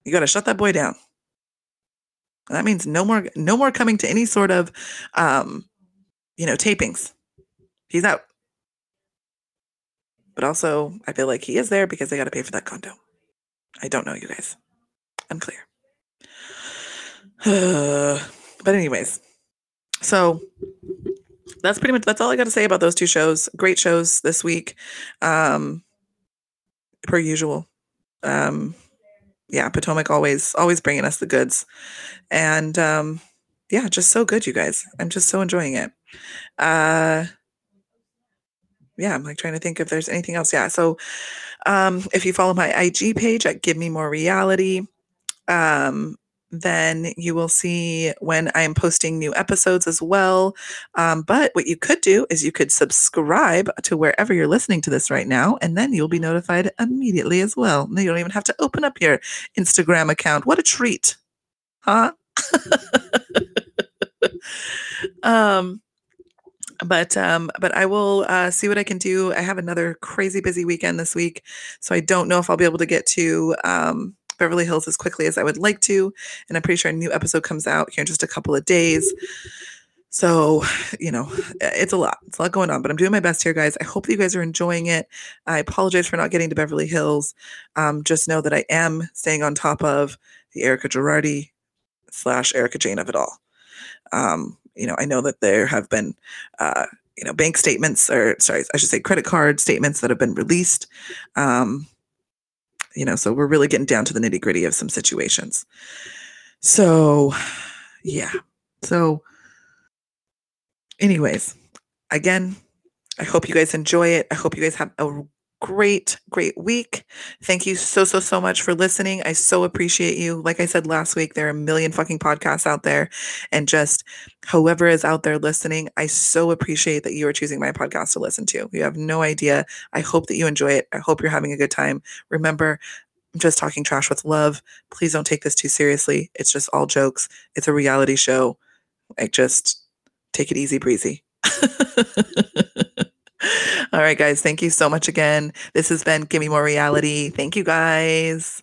You got to shut that boy down. That means no more no more coming to any sort of um you know, tapings. He's out. But also, I feel like he is there because they got to pay for that condo. I don't know, you guys. Unclear. but anyways, so that's pretty much that's all I got to say about those two shows. Great shows this week, um, per usual. Um, yeah, Potomac always always bringing us the goods, and um, yeah, just so good, you guys. I'm just so enjoying it. Uh, yeah, I'm like trying to think if there's anything else. Yeah, so um, if you follow my IG page at Give Me More Reality, um, then you will see when I am posting new episodes as well. Um, but what you could do is you could subscribe to wherever you're listening to this right now, and then you'll be notified immediately as well. You don't even have to open up your Instagram account. What a treat, huh? um, but um, but I will uh, see what I can do. I have another crazy busy weekend this week, so I don't know if I'll be able to get to um, Beverly Hills as quickly as I would like to. And I'm pretty sure a new episode comes out here in just a couple of days. So, you know, it's a lot. It's a lot going on, but I'm doing my best here, guys. I hope that you guys are enjoying it. I apologize for not getting to Beverly Hills. Um, just know that I am staying on top of the Erika Girardi slash Erika Jayne of it all. Um, you know, I know that there have been, uh, you know, bank statements or sorry, I should say credit card statements that have been released. Um, you know, so we're really getting down to the nitty gritty of some situations. So, yeah. So, anyways, again, I hope you guys enjoy it. I hope you guys have a great, great week. Thank you so, so, so much for listening. I so appreciate you. Like I said last week, there are a million fucking podcasts out there. And just whoever is out there listening, I so appreciate that you are choosing my podcast to listen to. You have no idea. I hope that you enjoy it. I hope you're having a good time. Remember, I'm just talking trash with love. Please don't take this too seriously. It's just all jokes. It's a reality show. Like, just take it easy breezy. All right, guys. Thank you so much again. This has been Give Me More Reality. Thank you, guys.